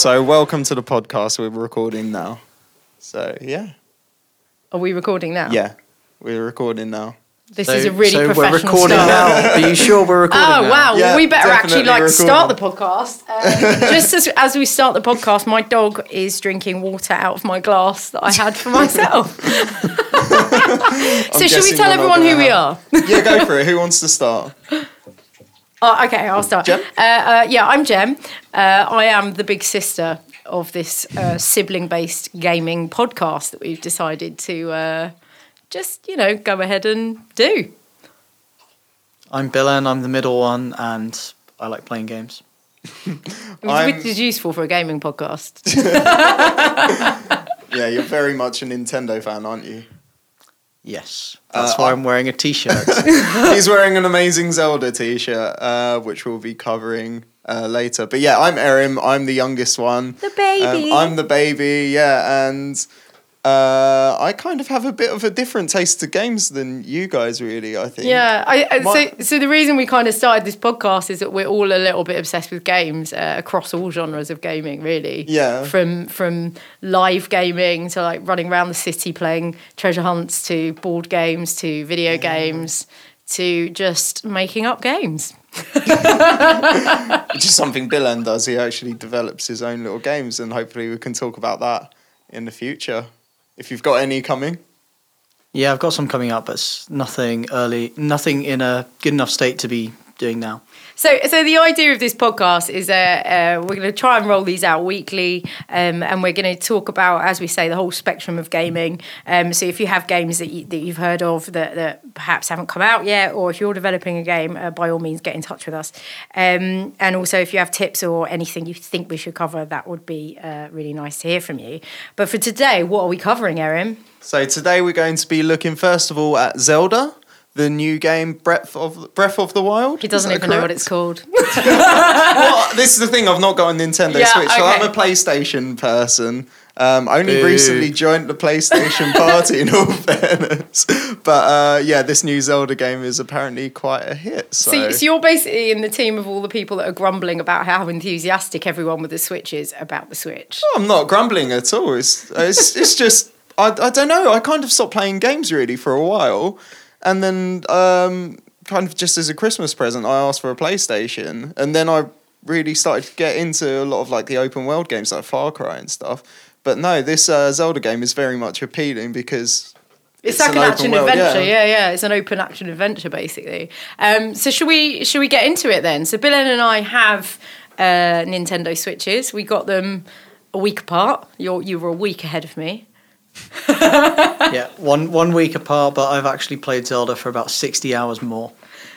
So, welcome to the podcast. We're recording now. So, yeah. Are we recording now? Yeah, we're recording now. This So- is a really so professional we're recording start. now. Are you sure we're recording Oh now? wow! Yeah, we better actually definitely like start the podcast. Um, just as, as we start the podcast, my dog is drinking water out of my glass that I had for myself. so should we tell everyone who gonna we are? Yeah, go for it. Who wants to start? Oh, okay, I'll start. Jem? Uh, uh, yeah, I'm Jem. Uh, I am the big sister of this uh, sibling-based gaming podcast that we've decided to uh, just, you know, go ahead and do. I'm Bill and I'm the middle one and I like playing games. Which is useful for a gaming podcast. Yeah, you're very much a Nintendo fan, aren't you? Yes. That's Uh, why I- I'm wearing a t-shirt. He's wearing an amazing Zelda t-shirt, uh, which we'll be covering uh, later. But yeah, I'm Erin. I'm the youngest one. The baby. Um, I'm the baby. Yeah, and uh, I kind of have a bit of a different taste to games than you guys. Really, I think. Yeah, I, I, My- so so the reason we kind of started this podcast is that we're all a little bit obsessed with games uh, across all genres of gaming, really. Yeah. From from live gaming to like running around the city playing treasure hunts to board games to video games to just making up games. Which is something Billen does. He actually develops his own little games, and hopefully we can talk about that in the future. If you've got any coming. yeah, I've got some coming up, but it's nothing early, nothing in a good enough state to be doing now. So, so the idea of this podcast is uh, uh, we're going to try and roll these out weekly, um, and we're going to talk about, as we say, the whole spectrum of gaming. Um, so, if you have games that, you, that you've heard of that, that perhaps haven't come out yet, or if you're developing a game, uh, by all means, get in touch with us. Um, and also, if you have tips or anything you think we should cover, that would be uh, really nice to hear from you. But for today, what are we covering, Erin? So today we're going to be looking first of all at Zelda, the new game Breath of Breath of the Wild. He doesn't Is that even know what it's called. well, this is the thing. I've not got a Nintendo Yeah, Switch, so I'm a PlayStation person. Um, I only Boo. recently joined the PlayStation party, in all fairness. But uh, yeah, this new Zelda game is apparently quite a hit. So, So, so you're basically in the team of all the people that are grumbling about how enthusiastic everyone with the Switch is about the Switch. I'm not grumbling at all. It's it's, it's just I, I don't know. I kind of stopped playing games really for a while, and then um, kind of just as a Christmas present, I asked for a PlayStation, and then I really started to get into a lot of like the open world games like Far Cry and stuff. But no, this uh, Zelda game is very much appealing because It's, It's like an an, action world, adventure, yeah. yeah. yeah, It's an open action adventure, basically. Um, so should we should we get into it then? So Bill and I have uh, Nintendo Switches. We got them a week apart. You you were a week ahead of me. yeah, one one week apart, but I've actually played Zelda for about sixty hours more.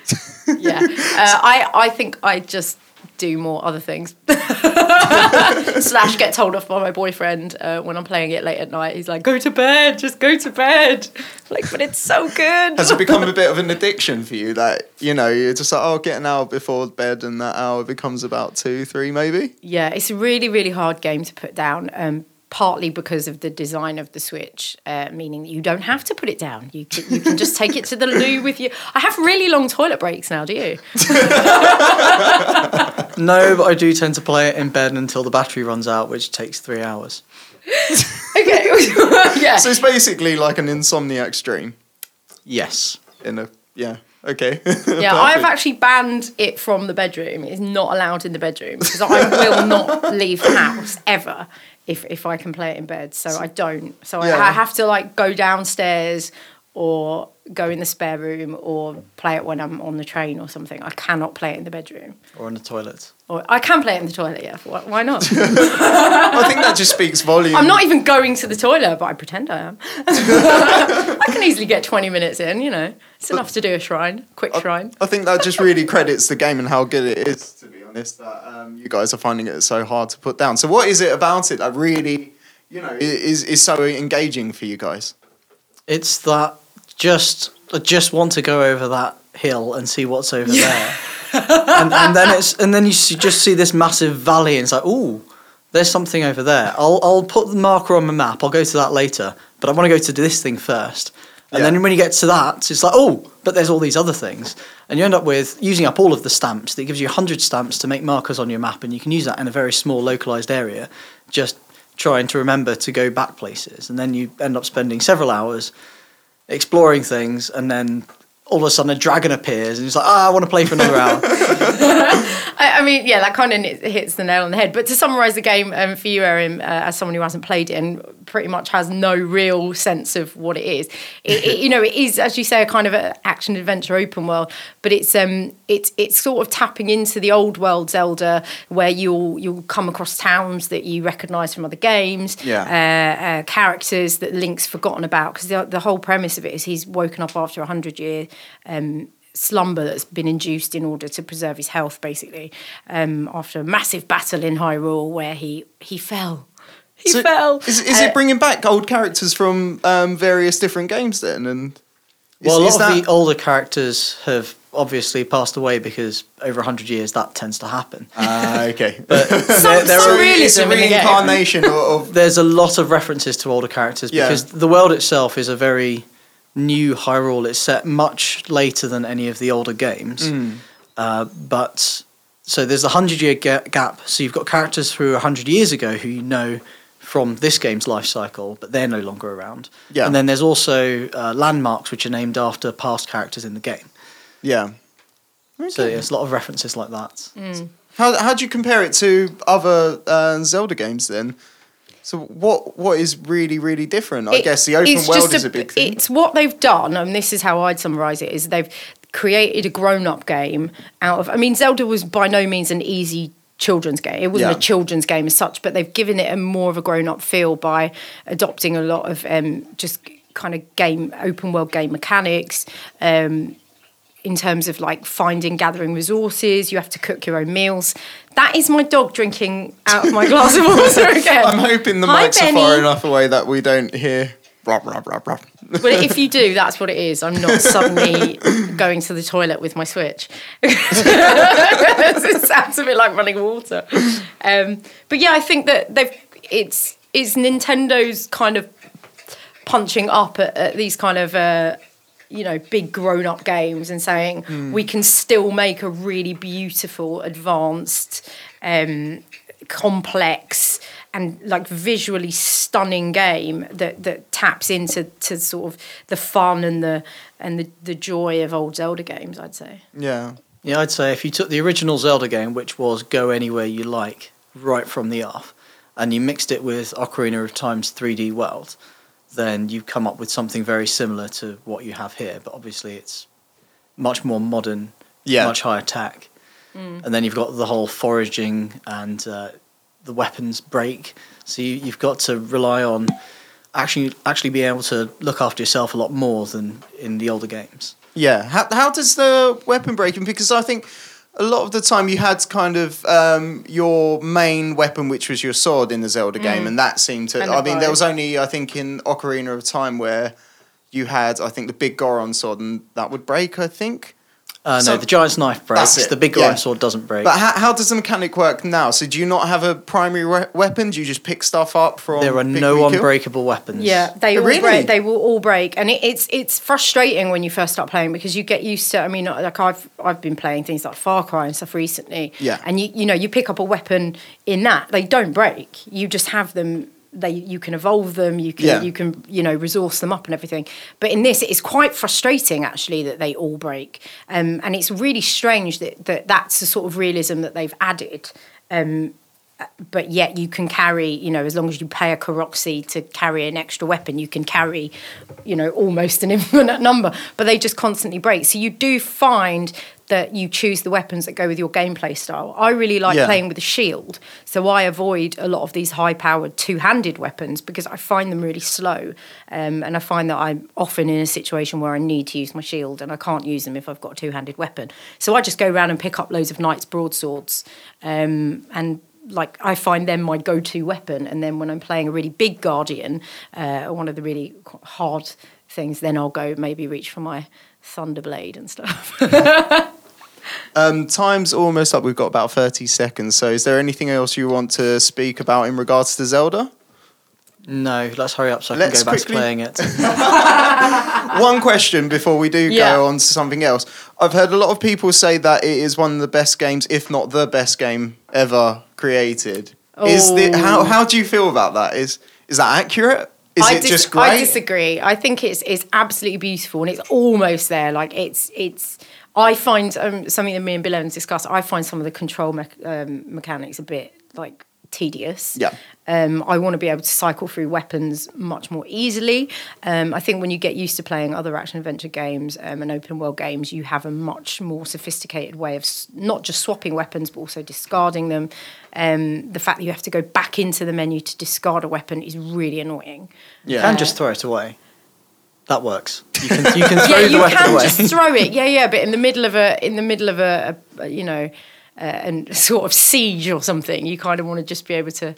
Yeah, uh, I I think I just do more other things. Slash get told off by my boyfriend uh, when I'm playing it late at night. He's like, "Go to bed, just go to bed." like, but it's so good. has it become a bit of an addiction for you? That you know, you're just like, oh, get an hour before bed, and that hour becomes about two, three, maybe. Yeah, it's a really, really hard game to put down. Um, partly because of the design of the Switch, uh, meaning that you don't have to put it down. You can, you can just take it to the loo with you. I have really long toilet breaks now. Do you? No, but I do tend to play it in bed until the battery runs out, which takes three hours. Okay. yeah. So it's basically like an insomniac stream. Yes. In a yeah, okay. Yeah, I've actually banned it from the bedroom. It's not allowed in the bedroom because I will not leave the house ever if if I can play it in bed. So I don't. So I, I have to like go downstairs or go in the spare room or play it when I'm on the train or something. I cannot play it in the bedroom. Or in the toilet. Or I can play it in the toilet. Yeah, why, why not? I think that just speaks volumes. I'm not even going to the toilet, but I pretend I am. I can easily get 20 minutes in. You know, it's enough to do a shrine, quick shrine. I think that just really credits the game and how good it is. To be honest, that um, you guys are finding it so hard to put down. So, what is it about it that really, you know, is is so engaging for you guys? It's that just I just want to go over that hill and see what's over there. and, and then it's and then you just see this massive valley and it's like, ooh, there's something over there. I'll I'll put the marker on my map. I'll go to that later, but I want to go to this thing first. And Yeah. then when you get to that, it's like, oh, but there's all these other things. And you end up with using up all of the stamps. That gives you 100 stamps to make markers on your map, and you can use that in a very small localized area, just trying to remember to go back places. And then you end up spending several hours exploring things, and then all of a sudden a dragon appears, and it's like, ah, I want to play for another hour. I, mean, yeah, that kind of hits the nail on the head. But to summarise the game um, for you, Erin, uh, as someone who hasn't played it and pretty much has no real sense of what it is, it, it, you know, it is, as you say, a kind of a action adventure open world. But it's um, it's it's sort of tapping into the old world Zelda, where you'll you'll come across towns that you recognise from other games, Yeah. uh, uh, characters that Link's forgotten about because the, the whole premise of it is he's woken up after a hundred year um, slumber that's been induced in order to preserve his health, basically, um, after a massive battle in Hyrule where he he fell. He So fell. Is, is Uh, it bringing back old characters from um, various different games then? And is, well, a is lot of that- the older characters have obviously passed away because over 100 years that tends to happen. Ah, okay. But some, there- there some are- realism it's a in the game. reincarnation of, of there's a lot of references to older characters Yeah. because the world itself is a very new Hyrule. is set much later than any of the older games. Mm. Uh, but so there's a hundred year ga- gap. So you've got characters through a hundred years ago who you know from this game's life cycle, but they're no longer around. Yeah. And then there's also uh, landmarks which are named after past characters in the game. yeah. So there's a lot of references like that. Mm. How how do you compare it to other uh, Zelda games then? So what what is really really different? I It- guess the open world just is a big thing. It's what they've done, and this is how I'd summarise it: is they've created a grown-up game out of. I mean, Zelda was by no means an easy children's game. It wasn't Yeah. a children's game as such, but they've given it a more of a grown-up feel by adopting a lot of um, just kind of game open world game mechanics. Um, in terms of like finding, gathering resources, you have to cook your own meals. That is my dog drinking out of my glass of water again. I'm hoping the Hi, mics are far enough away that we don't hear. But if you do, that's what it is. I'm not suddenly going to the toilet with my Switch. it sounds a bit like running water. Um, but yeah, I think that they've it's it's Nintendo's kind of punching up at, at these kind of uh, you know big grown up games and saying we can still make a really beautiful, advanced, um, complex and like visually stunning game that that taps into to sort of the fun and the and the, the joy of old Zelda games. I'd say. Yeah. Yeah, I'd say if you took the original Zelda game, which was go anywhere you like, right from the off, and you mixed it with Ocarina of Time's 3D world, then you come up with something very similar to what you have here. But obviously, it's much more modern, Yeah. much higher tech. And then you've got the whole foraging and uh, the weapons break. So you, you've got to rely on actually actually being able to look after yourself a lot more than in the older games. Yeah. How how does the weapon breaking? Because I think a lot of the time you had kind of um, your main weapon, which was your sword in the Zelda game, and that seemed to. And I the mean, there was only I think in Ocarina of Time where you had I think the Biggoron sword, and that would break. I think. Uh, So- no, the giant's knife breaks. The big yeah. sword doesn't break. But how, how does the mechanic work now? So do you not have a primary we- weapon? Do you just pick stuff up from? there are no we kill? unbreakable weapons. Yeah, they Oh, all really? break. They will all break, and it, it's it's frustrating when you first start playing because you get used to. I mean, like I've I've been playing things like Far Cry and stuff recently. Yeah. and you you know you pick up a weapon in that they don't break. You just have them. They you can evolve them. You can Yeah. you can you know resource them up and everything. But in this, it's quite frustrating actually that they all break. Um, and it's really strange that, that that's the sort of realism that they've added. Um, but yet you can carry, you know, as long as you pay a Korok seed to carry an extra weapon, you can carry, you know, almost an infinite number. But they just constantly break. So you do find that you choose the weapons that go with your gameplay style. I really like Yeah. playing with a shield, so I avoid a lot of these high-powered two-handed weapons because I find them really slow, um, and I find that I'm often in a situation where I need to use my shield and I can't use them if I've got a two-handed weapon. So I just go around and pick up loads of knights broadswords, um, and like I find them my go-to weapon. And then when I'm playing a really big guardian, uh, one of the really hard things, then I'll go maybe reach for my thunderblade and stuff. Um, time's almost up. We've got about thirty seconds. So is there anything else you want to speak about in regards to Zelda? No, let's hurry up so I Let's can go back to playing it. One question before we do Yeah. go on to something else. I've heard a lot of people say that it is one of the best games, if not the best game ever created. Is the Oh. how how do you feel about that? Is is that accurate? Is I it dis- just great? I disagree. I think it's it's absolutely beautiful and it's almost there. Like it's it's. I find um, something that me and Bill Evans discussed. I find some of the control me- um, mechanics a bit like tedious. Yeah. Um, I want to be able to cycle through weapons much more easily. Um, I think when you get used to playing other action adventure games um, and open world games, you have a much more sophisticated way of s- not just swapping weapons but also discarding them. Um, the fact that you have to go back into the menu to discard a weapon is really annoying. You yeah. can just throw it away. That works. You can, you can throw yeah, the you weapon can away. just throw it. Yeah, yeah, but in the middle of a in the middle of a, a, you know, uh, and sort of siege or something, you kind of want to just be able to.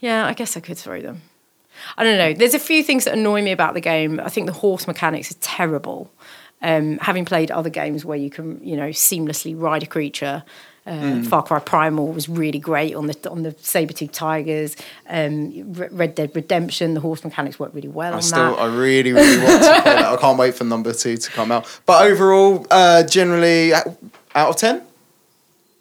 Yeah, I guess I could throw them. I don't know. There's a few things that annoy me about the game. I think the horse mechanics are terrible. Um, having played other games where you can, you know, seamlessly ride a creature, uh, Far Cry Primal was really great on the on the saber-tooth tigers. Um, Red Dead Redemption, the horse mechanics worked really well I on still, that. I really, really want to play that. I can't wait for number two to come out. But overall, uh, generally, out of ten,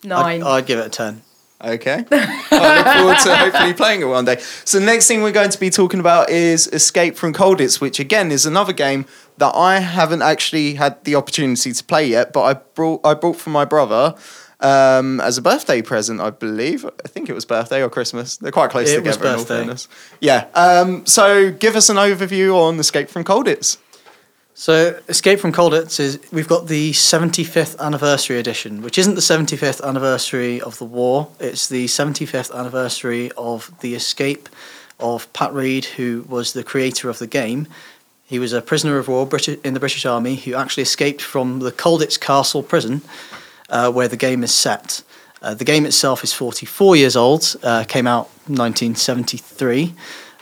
nine. I'd, I'd give it a 10. Okay. I look forward to hopefully playing it one day. So the next thing we're going to be talking about is Escape from Colditz, which again is another game that I haven't actually had the opportunity to play yet, but I brought I brought for my brother um, as a birthday present, I believe. I think it was birthday or Christmas. They're quite close It was together. in all birthday. fairness. Yeah. Um, so give us an overview on Escape from Colditz. So, Escape from Colditz is we've got the 75th anniversary edition, which isn't the 75th anniversary of the war. It's the 75th anniversary of the escape of Pat Reid, who was the creator of the game. He was a prisoner of war in the British Army who actually escaped from the Colditz Castle prison, uh, where the game is set. Uh, the game itself is 44 years old, uh, came out 1973.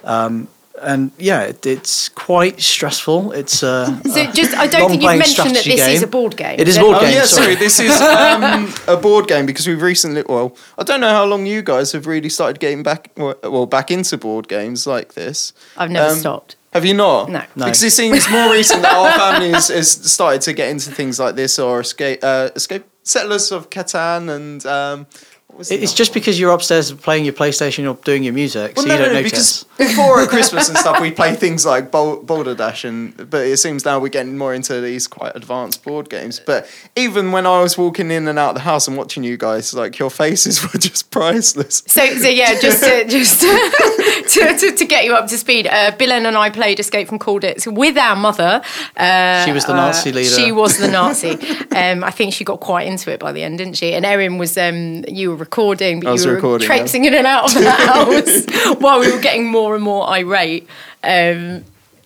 Um, and yeah, it, it's quite stressful. It's uh, So a just, I don't think you've mentioned that strategy this is game. a board game. It is a Then- board Oh game, yeah, sorry. sorry. This is um, a board game because we've recently. Well, I don't know how long you guys have really started getting back. Well, back into board games like this. I've never Um, stopped. Have you not? No. No. Because it seems more recent that our family has, has started to get into things like this or escape, uh, escape settlers of Catan and. Um, what was the It's just one? because you're upstairs playing your PlayStation or doing your music, Well, so no, you don't no, notice. because before at Christmas and stuff, we play things like Bol- Balderdash, and but it seems now we're getting more into these quite advanced board games. But even when I was walking in and out of the house and watching you guys, like your faces were just priceless. So, so yeah, just to, just to, to, to get you up to speed, uh, Billen and I played Escape from Colditz with our mother. Uh, She was the Nazi leader. She was the Nazi. um, I think she got quite into it by the end, didn't she? And Erin was, um, you were recording, but I was you were recording, yeah. traipsing in and out of the house while we were getting more and more irate. Um,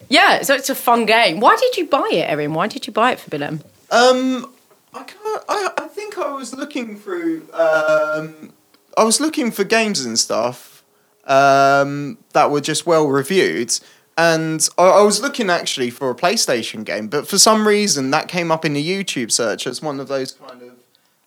yeah, so it's a fun game. Why did you buy it, Erin? Why did you buy it for Billen? Um, I can't. I, I think I was looking through. Um, I was looking for games and stuff um, that were just well reviewed, and I, I was looking actually for a PlayStation game, but for some reason that came up in the YouTube search as one of those kind of.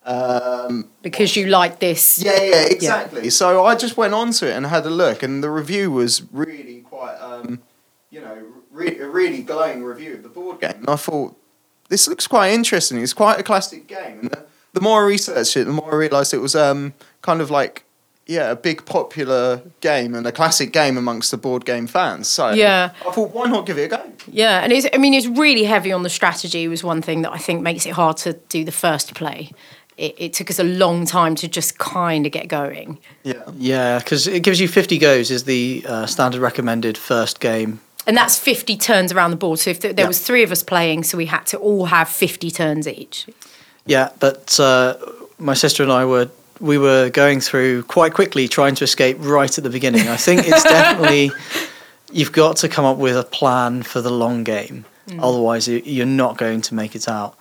Um, Because you like this. yeah, yeah, exactly. So I just went onto it and had a look, and the review was really quite, um, you know, re- a really glowing review of the board game. And I thought this looks quite interesting. It's quite a classic game. And the, the more I researched it, the more I realised it was um, kind of like, yeah, a big popular game and a classic game amongst the board game fans. So Yeah. I thought, why not give it a go? Yeah, and it's, I mean, it's really heavy on the strategy, was one thing that I think makes it hard to do the first play. It, it took us a long time to just kind of get going. Yeah. Yeah, because it gives you 50 goes is the uh, standard recommended first game. And that's 50 turns around the board. So if th- there Yeah. was three of us playing, so we had to all have 50 turns each. Yeah, but uh, my sister and I were we were going through quite quickly trying to escape right at the beginning. I think it's definitely you've got to come up with a plan for the long game. Otherwise, you're not going to make it out.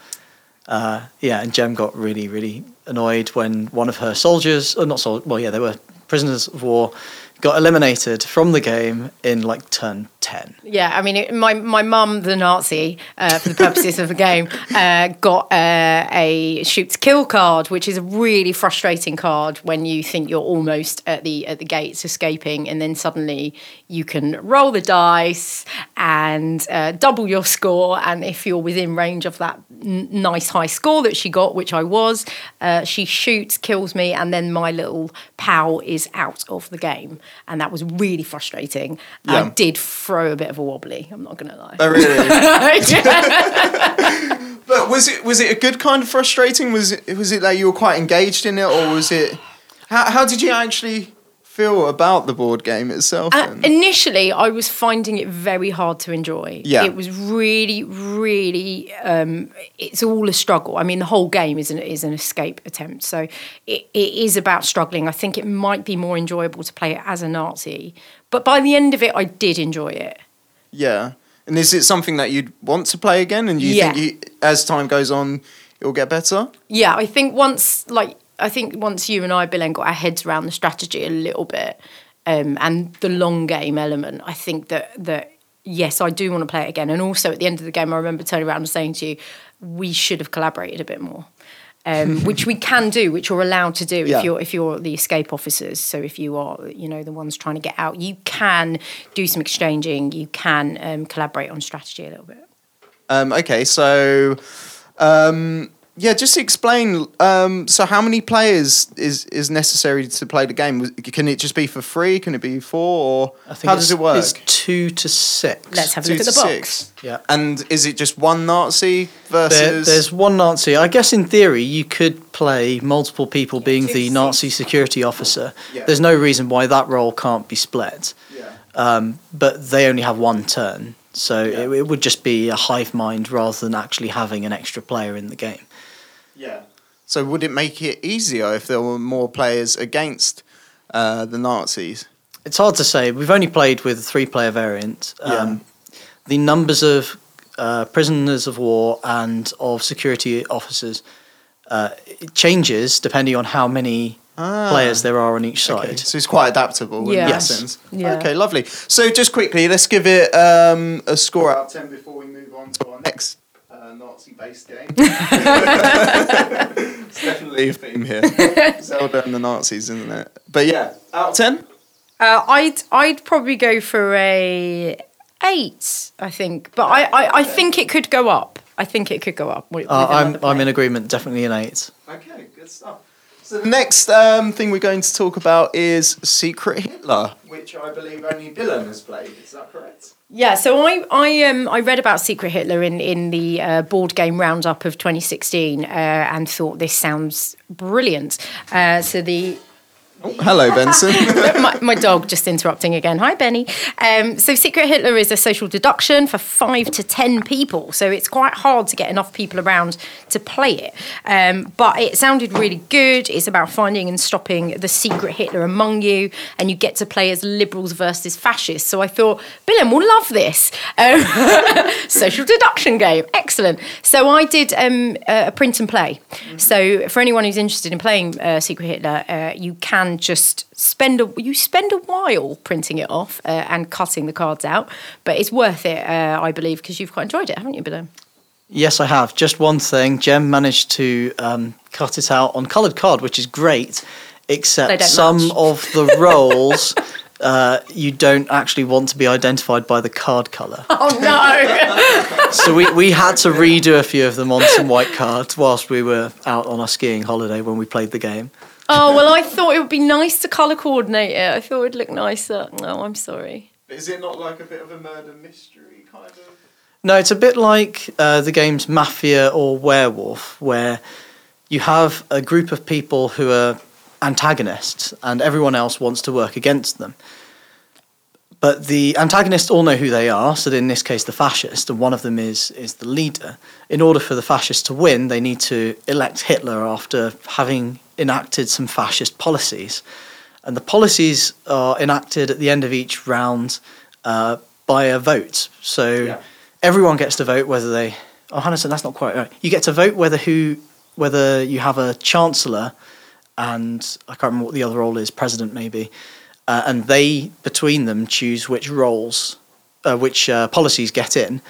Uh, yeah, and Jem got really, really annoyed when one of her soldiers, or not soldiers, well, yeah, they were prisoners of war got eliminated from the game in like turn 10. Yeah, I mean, it, my my mum, the Nazi, uh, for the purposes of the game, uh, got uh, a shoot to kill card, which is a really frustrating card when you think you're almost at the at the gates escaping, and then suddenly you can roll the dice and uh, double your score, and if you're within range of that n- nice high score that she got, which I was, uh, she shoots, kills me, and then my little pal is out of the game, and that was really frustrating. I did throw a bit of a wobbly. I'm not going to lie. Oh, really? but was it was it a good kind of frustrating? Was it was it that you were quite engaged in it, or was it? How how did you actually feel about the board game itself? Uh, initially, I was finding it very hard to enjoy. Yeah. it was really, really. Um, it's all a struggle. I mean, the whole game is an is an escape attempt. So it, it is about struggling. I think it might be more enjoyable to play it as a Nazi, but by the end of it, I did enjoy it. yeah. And is it something that you'd want to play again? And you Yeah. think you, as time goes on, it'll get better? Yeah, I think once like I think once you and I, Bill, got our heads around the strategy a little bit um, and the long game element, I think that that yes, I do want to play it again. And also at the end of the game, I remember turning around and saying to you, we should have collaborated a bit more. Um, which we can do, which you're allowed to do Yeah. if you're if you're the escape officers. So if you are, you know, the ones trying to get out, you can do some exchanging. You can um, collaborate on strategy a little bit. Um, okay, so um, yeah, just explain. Um, so, how many players is is necessary to play the game? Can it just be for free? Can it be four? Or I think how does it work? It's two to six. Let's have a Two look at the box. six. Yeah. And is it just one Nazi versus? There, there's one Nazi. I guess in theory you could play multiple people being two the to Nazi security officer. Yeah. There's no reason why that role can't be split. yeah. Um, but they only have one turn, so Yeah. it, it would just be a hive mind rather than actually having an extra player in the game. Yeah. So would it make it easier if there were more players against uh, the Nazis? It's hard to say. We've only played with a three-player variant. Yeah. Um, The numbers of uh, prisoners of war and of security officers uh, it changes depending on how many Ah. players there are on each Okay, side. so it's quite adaptable in Yeah. that Yes. sense. Yeah. Okay, lovely. So just quickly, let's give it um, a score out of 10 before we move on to our next uh, Nazi-based game. it's definitely a theme here. Zelda and the Nazis, isn't it? But yeah, out of 10? Uh, I'd I'd probably go for a eight. I think, but I, I, I think it could go up. I think it could go up. With, Uh, I'm another I'm in agreement. Definitely an eight. Okay, good stuff. So the next um, thing we're going to talk about is Secret Hitler, which I believe only Dylan has played. Is that correct? Yeah, so I I um I read about Secret Hitler in in the uh, board game roundup of 2016 uh, and thought this sounds brilliant. Uh, so the Oh, hello, Benson. my, my dog just interrupting again. Hi, Benny. Um, so, Secret Hitler is a social deduction for five to ten people. So, it's quite hard to get enough people around to play it. Um, but it sounded really good. It's about finding and stopping the secret Hitler among you, and you get to play as liberals versus fascists. So, I thought, Billen will love this. Um, social deduction game. Excellent. So, I did um, a print and play. So, for anyone who's interested in playing uh, Secret Hitler, uh, you can just spend a you spend a while printing it off uh, and cutting the cards out, but it's worth it, uh, I believe, because you've quite enjoyed it, haven't you, Billy? Yes, I have. Just one thing. Jem managed to um, cut it out on coloured card, which is great, except some match. of the roles uh, you don't actually want to be identified by the card colour. Oh no! so we, we had to redo a few of them on some white cards whilst we were out on our skiing holiday when we played the game. Oh well, I thought it would be nice to colour coordinate it. I thought it'd look nicer. No, I'm sorry. Is it not like a bit of a murder mystery kind of? No, it's a bit like uh, the games Mafia or Werewolf, where you have a group of people who are antagonists and everyone else wants to work against them. But the antagonists all know who they are, so in this case, the fascist, and one of them is, is the leader. In order for the fascists to win, they need to elect Hitler after having enacted some fascist policies. And the policies are enacted at the end of each round uh, by a vote. So Yeah. everyone gets to vote whether they. Oh, Hannah said that's not quite right. You get to vote whether who whether you have a chancellor and I can't remember what the other role is, president maybe, uh, and they between them choose which roles, uh, which uh, policies get in,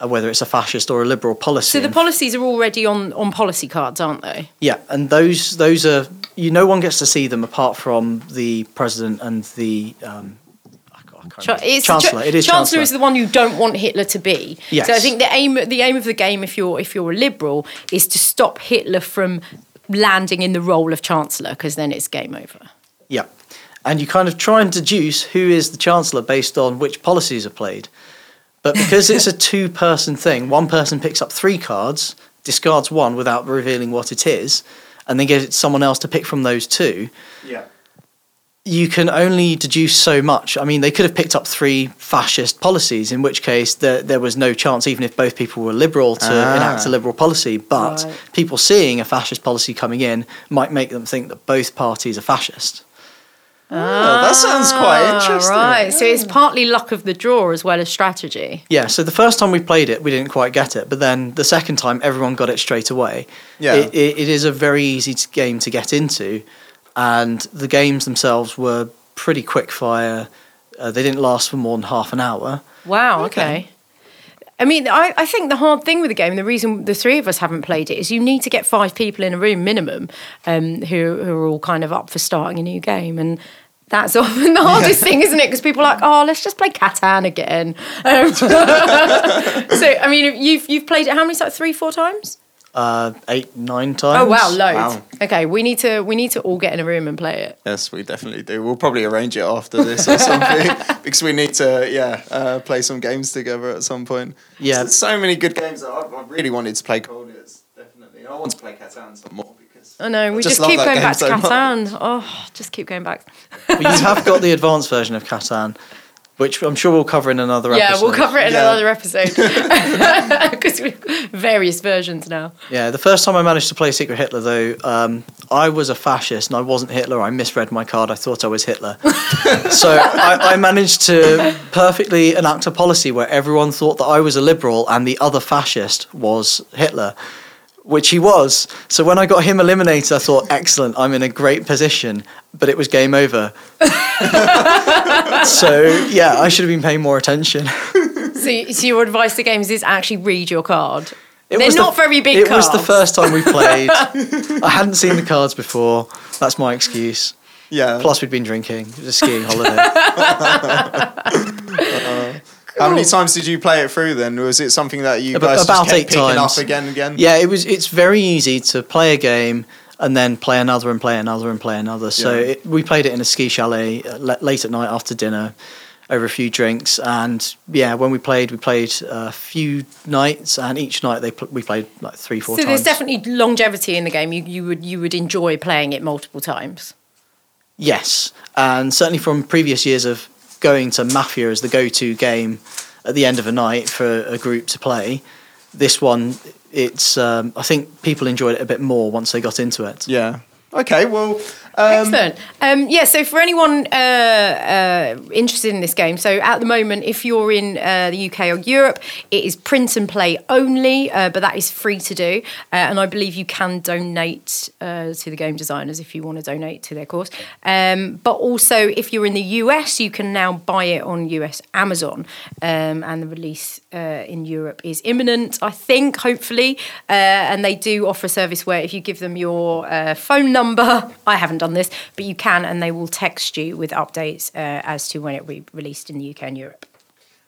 whether it's a fascist or a liberal policy. So the policies are already on, on policy cards, aren't they? yeah, and those those are you. No one gets to see them apart from the president and the. Um, I can't- Cha- chancellor. Cha- it is chancellor chancellor. is the one you don't want Hitler to be. Yes. So I think the aim the aim of the game, if you're if you're a liberal, is to stop Hitler from landing in the role of chancellor, because then it's game over. Yeah. And you kind of try and deduce who is the Chancellor based on which policies are played. But because it's a two person thing, one person picks up three cards, discards one without revealing what it is, and then gives it to someone else to pick from those two, Yeah. you can only deduce so much. I mean, they could have picked up three fascist policies, in which case there, there was no chance, even if both people were liberal, to Ah. enact a liberal policy. But Right. people seeing a fascist policy coming in might make them think that both parties are fascist. Oh, that sounds quite Ah, interesting. Right. So it's partly luck of the draw as well as strategy. Yeah, so the first time we played it, we didn't quite get it, but then the second time, everyone got it straight away. Yeah. It, it, it is a very easy t- game to get into, and the games themselves were pretty quick fire. Uh, they didn't last for more than half an hour. Wow. Okay. I mean, I, I think the hard thing with the game, the reason the three of us haven't played it, is you need to get five people in a room minimum um, who, who are all kind of up for starting a new game. And that's often the hardest thing, isn't it? Because people are like, oh, let's just play Catan again. Um, so, I mean, you've, you've played it how many times? Three, four times? Uh, eight, nine times. Oh, wow, loads. Wow. Okay, we need to we need to all get in a room and play it. Yes, we definitely do. We'll probably arrange it after this or something because we need to, yeah, uh, play some games together at some point. Yeah. There's so many good games that I, I really wanted to play Colditz, definitely. I want to play Catan some more because I know, we just just, keep going game back to so much. Catan. Oh, just keep going back. But you have got the advanced version of Catan, which I'm sure we'll cover in another Yeah, episode. Yeah, we'll cover it in Yeah. another episode because we've various versions now. Yeah, the first time I managed to play Secret Hitler, though, um, I was a fascist and I wasn't Hitler. I misread my card. I thought I was Hitler. so I, I managed to perfectly enact a policy where everyone thought that I was a liberal and the other fascist was Hitler, which he was. So when I got him eliminated, I thought, excellent, I'm in a great position. But it was game over. so yeah, I should have been paying more attention. So, so your advice to games is actually read your card. It They're was the- not very big It was the first time we played. I hadn't seen the cards before. That's my excuse. yeah. Plus, we'd been drinking. It was a skiing holiday. How many times did you play it through then? Was it something that you About- guys about just kept eight picking times. up again and again? yeah, it was. It's very easy to play a game and then play another and play another and play another. So Yeah. it, we played it in a ski chalet uh, le- late at night after dinner, over a few drinks. And yeah, when we played, we played a few nights, and each night they pl- we played like three, four So times. there's definitely longevity in the game. You, you would you would enjoy playing it multiple times. Yes, and certainly from previous years of going to Mafia as the go-to game at the end of a night for a group to play, this one, it's um, I think people enjoyed it a bit more once they got into it. Yeah. Okay, well, um, Excellent. Um, yeah, so for anyone uh, uh, interested in this game, so at the moment, if you're in uh, the UK or Europe, it is print and play only, uh, but that is free to do. Uh, and I believe you can donate uh, to the game designers if you want to donate to their cause. Um, but also, if you're in the US, you can now buy it on US Amazon. Um, and the release in Europe is imminent, I think, hopefully. And they do offer a service where if you give them your phone number, I haven't done this, but you can, and they will text you with updates uh, as to when it will be released in the UK and Europe.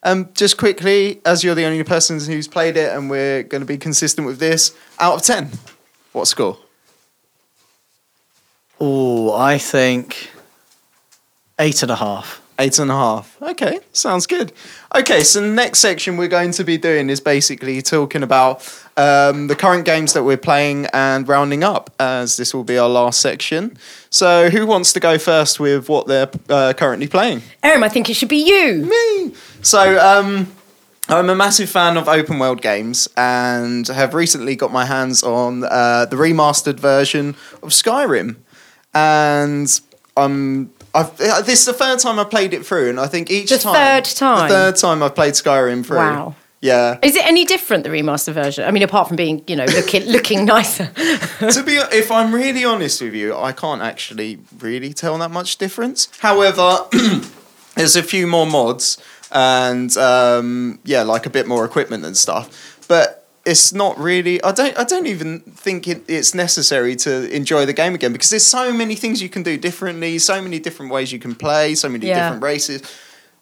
um, just quickly, as you're the only person who's played it and we're going to be consistent with this, out of 10, what score? Oh, I think eight and a half. Eight and a half. Okay, sounds good. Okay, so the next section we're going to be doing is basically talking about um, the current games that we're playing and rounding up, as this will be our last section. So, who wants to go first with what they're uh, currently playing? Erin, I think it should be you. Me. So, um, I'm a massive fan of open world games and have recently got my hands on uh, the remastered version of Skyrim. And I'm. I've, this is the third time I played it through, and I think each The time. third time? The third time I've played Skyrim through. Wow. Yeah. Is it any different the remaster version? I mean, apart from being, you know, looking looking nicer. to be, if I'm really honest with you, I can't actually really tell that much difference. However, there's a few more mods and um, yeah, like a bit more equipment and stuff. But it's not really. I don't. I don't even think it, it's necessary to enjoy the game again because there's so many things you can do differently, so many different ways you can play, so many Yeah. different races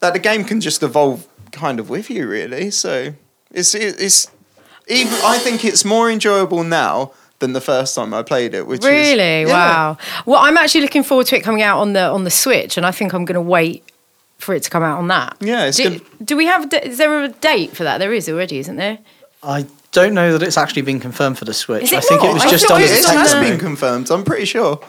that the game can just evolve kind of with you, really. So it's it, it's even. I think it's more enjoyable now than the first time I played it. Which really? is, yeah. Wow. Well, I'm actually looking forward to it coming out on the on the Switch, and I think I'm going to wait for it to come out on that. Yeah, it's Do, gonna- do we have? Is there a date for that? There is already, isn't there? I don't know that it's actually been confirmed for the Switch. Is it I think not? it was I just thought on it as It a was tech has on demo. been confirmed. I'm pretty sure.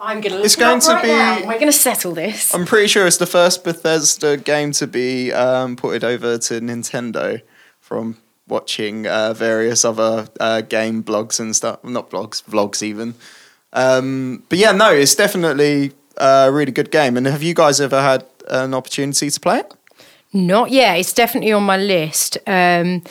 I'm going to. It's going to be- We're going to settle this. I'm pretty sure it's the first Bethesda game to be um, ported over to Nintendo from watching uh, various other uh, game blogs and stuff. Not blogs, vlogs even. Um, but yeah, no, it's definitely a really good game. And have you guys ever had an opportunity to play it? Not yet. It's definitely on my list. Um,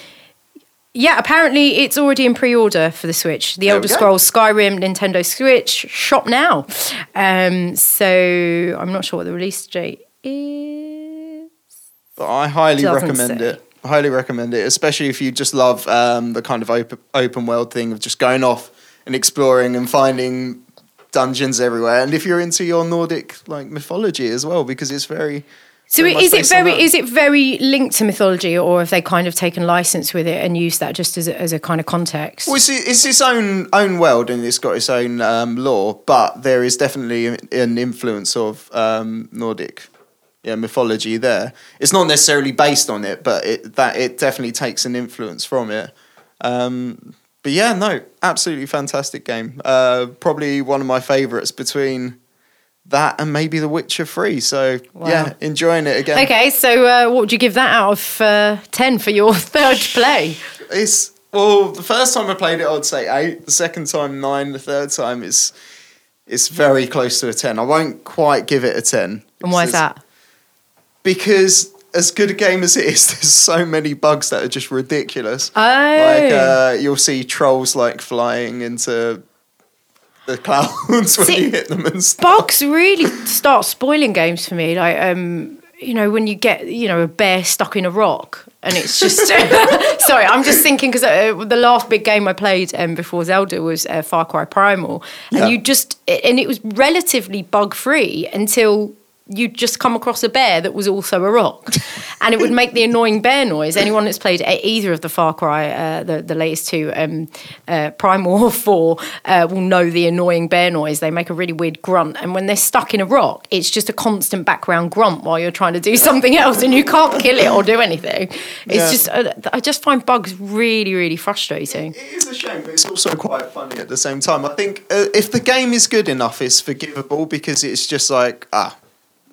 yeah, apparently it's already in pre-order for the Switch. The There Elder. Scrolls Skyrim Nintendo Switch shop now. Um, so I'm not sure what the release date is. But I highly recommend say. it. Highly recommend it, especially if you just love um, the kind of open open world thing of just going off and exploring and finding dungeons everywhere. And if you're into your Nordic like mythology as well, because it's very So is it very is it very linked to mythology, or have they kind of taken license with it and used that just as a, as a kind of context? Well, it's, it's its own own world and it's got its own um, lore, but there is definitely an influence of um, Nordic yeah, mythology there. It's not necessarily based on it, but it that it definitely takes an influence from it. Um, but yeah, no, absolutely fantastic game. Uh, probably one of my favourites between that and maybe The Witcher Three. So Wow. yeah, enjoying it again. Okay, so uh, what would you give that out of uh, ten for your third play? It's well, the first time I played it, I'd say eight. The second time, nine. The third time is it's very close to a ten. I won't quite give it a ten. And why is that? Because as good a game as it is, there's so many bugs that are just ridiculous. Oh, Like uh, you'll see trolls like flying into the clouds when See, you hit them and stuff. bugs really start spoiling games for me. Like, um, you know, when you get you know a bear stuck in a rock, and it's just sorry, I'm just thinking because uh, the last big game I played um, before Zelda was uh, Far Cry Primal, and Yeah. you just and it was relatively bug free until. You'd just come across a bear that was also a rock, and it would make the annoying bear noise. Anyone that's played either of the Far Cry, uh, the the latest two, um, uh, Primal or Four, uh, will know the annoying bear noise. They make a really weird grunt, and when they're stuck in a rock, it's just a constant background grunt while you're trying to do something else, and you can't kill it or do anything. It's Yeah. just uh, I just find bugs really really frustrating. It is a shame, but it's also quite funny at the same time. I think uh, if the game is good enough, it's forgivable because it's just like ah.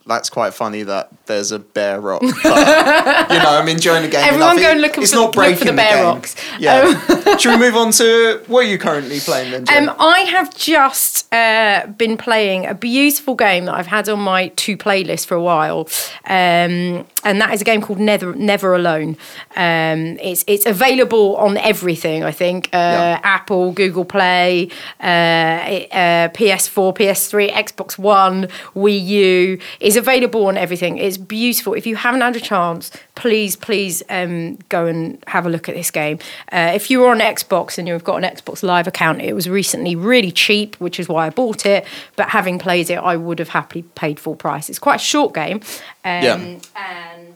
That's quite funny that there's a bear rock. But, you know, I'm enjoying the game. Everyone go and look it's for- not look for breaking the bear game. rocks. Yeah. Should we move on to what are you currently playing then? Jem? Um, I have just uh, been playing a beautiful game that I've had on my two playlist for a while, um, and that is a game called Never Never Alone. Um, it's it's available on everything. I think uh, Yeah. Apple, Google Play, uh, uh, PS4, PS3, Xbox One, Wii U is available on everything. It's beautiful. If you haven't had a chance, please please um, go and have a look at this game. Uh, if you're on Xbox and you've got an Xbox Live account, it was recently really cheap, which is why I bought it. But having played it, I would have happily paid full price. It's quite a short game. Um, Yeah. And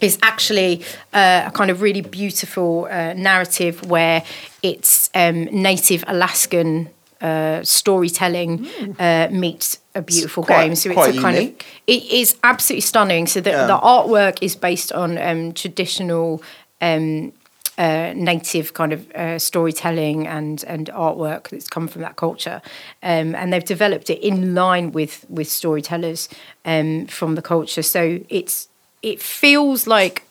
is actually uh, a kind of really beautiful uh, narrative where it's um, native Alaskan uh, storytelling uh, meets a beautiful quite- game. So it's a kind unique. of it is absolutely stunning. So the, Yeah. the artwork is based on um, traditional. Um, uh, native kind of uh, storytelling and and artwork that's come from that culture, um, and they've developed it in line with with storytellers um, from the culture. So it's it feels like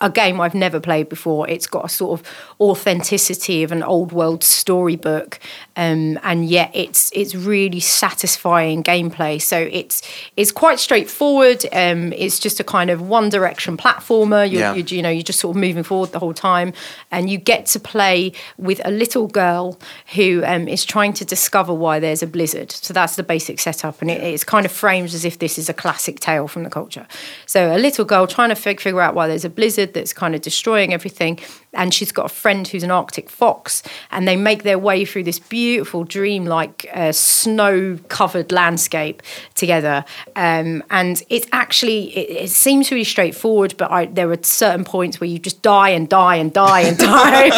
a game I've never played before. It's got a sort of authenticity of an old world storybook, um, and yet it's it's really satisfying gameplay. So it's it's quite straightforward. Um, it's just a kind of one direction platformer. You're, Yeah. you're, you know, you're just sort of moving forward the whole time, and you get to play with a little girl who um, is trying to discover why there's a blizzard. So that's the basic setup, and it, it's kind of framed as if this is a classic tale from the culture. So a little girl trying to fig- figure out why there's a blizzard that's kind of destroying everything, and she's got a friend who's an Arctic fox, and they make their way through this beautiful, dreamlike, uh, snow-covered landscape together. Um, and it's actually it, it seems really straightforward, but I, there are certain points where you just die and die and die and die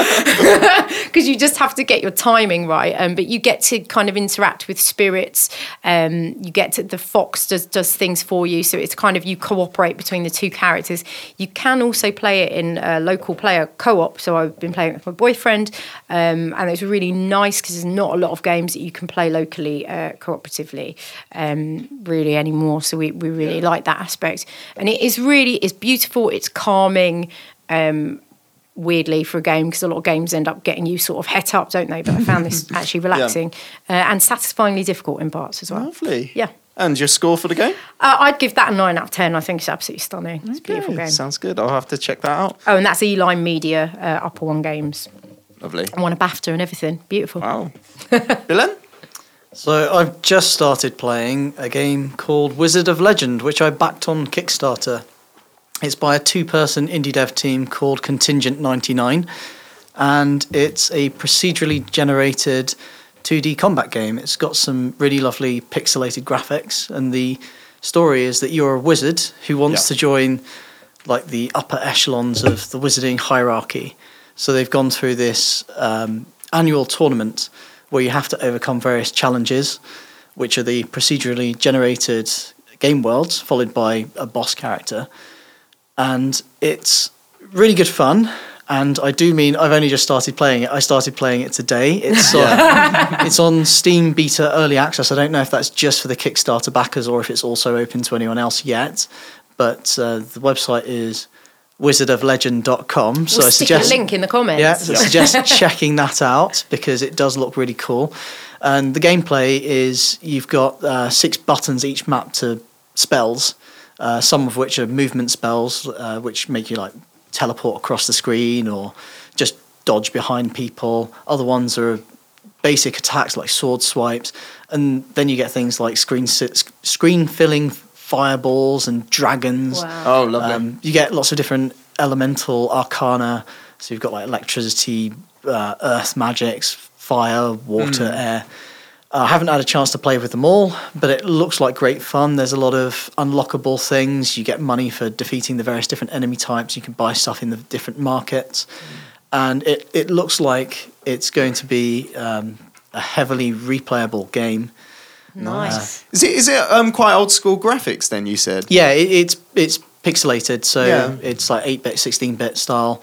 because you just have to get your timing right. Um, but you get to kind of interact with spirits. Um, you get to the fox does does things for you, so it's kind of you cooperate between the two characters. You can also play it in a local player co-op. So I've been playing it with my boyfriend, um, and it's really nice because there's not a lot of games that you can play locally uh, cooperatively um, really anymore. So we, we really like that aspect, and it is really it's beautiful. It's calming. Um, weirdly for a game because a lot of games end up getting you sort of het up, don't they? But I found this actually relaxing uh, and satisfyingly difficult in parts as well. Lovely. Yeah. And your score for the game? Uh, I'd give that a nine out of ten. I think it's absolutely stunning. It's a beautiful game. Sounds good. I'll have to check that out. Oh, and that's E-Line Media, uh, Upper One Games. Lovely. I won a BAFTA and everything. Beautiful. Wow. Dylan? So I've just started playing a game called Wizard of Legend, which I backed on Kickstarter. It's by a two-person indie dev team called Contingent 99, and it's a procedurally generated 2D combat game. It's got some really lovely pixelated graphics, and the story is that you're a wizard who wants Yeah. to join like the upper echelons of the wizarding hierarchy. So they've gone through this um, annual tournament where you have to overcome various challenges, which are the procedurally generated game worlds, followed by a boss character. And it's really good fun. And I do mean I've only just started playing it. I started playing it today. It's on, it's on Steam Beta Early Access. I don't know if that's just for the Kickstarter backers or if it's also open to anyone else yet. But uh, the website is wizardoflegend.com. So we'll I stick suggest a link in the comments. yeah, so I suggest checking that out because it does look really cool. And the gameplay is you've got uh, six buttons each mapped to spells, uh, some of which are movement spells, uh, which make you like teleport across the screen or just dodge behind people. Other ones are basic attacks like sword swipes, and then you get things like screen screen filling fireballs and dragons. Wow. Oh, lovely. Um, you get lots of different elemental arcana. So you've got like electricity, uh, earth magics, fire, water, air. Uh, I haven't had a chance to play with them all, but it looks like great fun. There's a lot of unlockable things. You get money for defeating the various different enemy types. You can buy stuff in the different markets. And it, it looks like it's going to be um, a heavily replayable game. Nice. Is it is it um quite old school graphics then you said? Yeah, it, it's it's pixelated, so Yeah. it's like eight bit, sixteen bit style.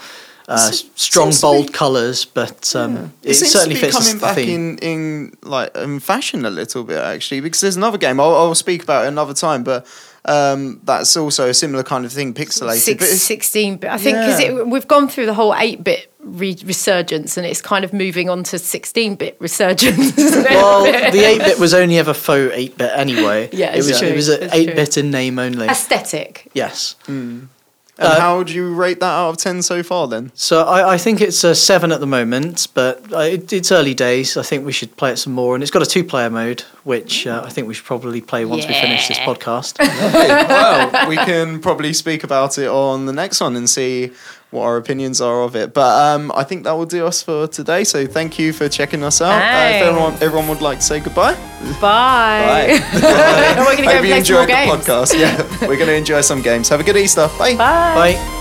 Uh, Se- s- strong, seems to be- bold colours, but um, it, seems certainly to be fits coming the back theme. in in like in fashion a little bit actually because there's another game I'll, I'll speak about it another time but um that's also a similar kind of thing pixelated Six, but 16 bit. I think because Yeah. we've gone through the whole 8 bit re- resurgence and it's kind of moving on to 16 bit resurgence. well, the eight bit was only ever faux eight bit anyway. Yeah, it was true, it was eight bit in name only. Aesthetic. yes. And uh, how would you rate that out of 10 so far then So I, I think it's a seven at the moment, but uh, it, it's early days. I think we should play it some more, and it's got a two-player mode, which uh, I think we should probably play once we finish this podcast. Okay, well we can probably speak about it on the next one and see what our opinions are of it but um I think that will do us for today so thank you for checking us out uh, if everyone, everyone would like to say goodbye Bye. Bye. We're going to go Hope you play some enjoyed the games. podcast. Yeah, we're going to enjoy some games. Have a good Easter. Bye. Bye. Bye.